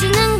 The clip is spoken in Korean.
지는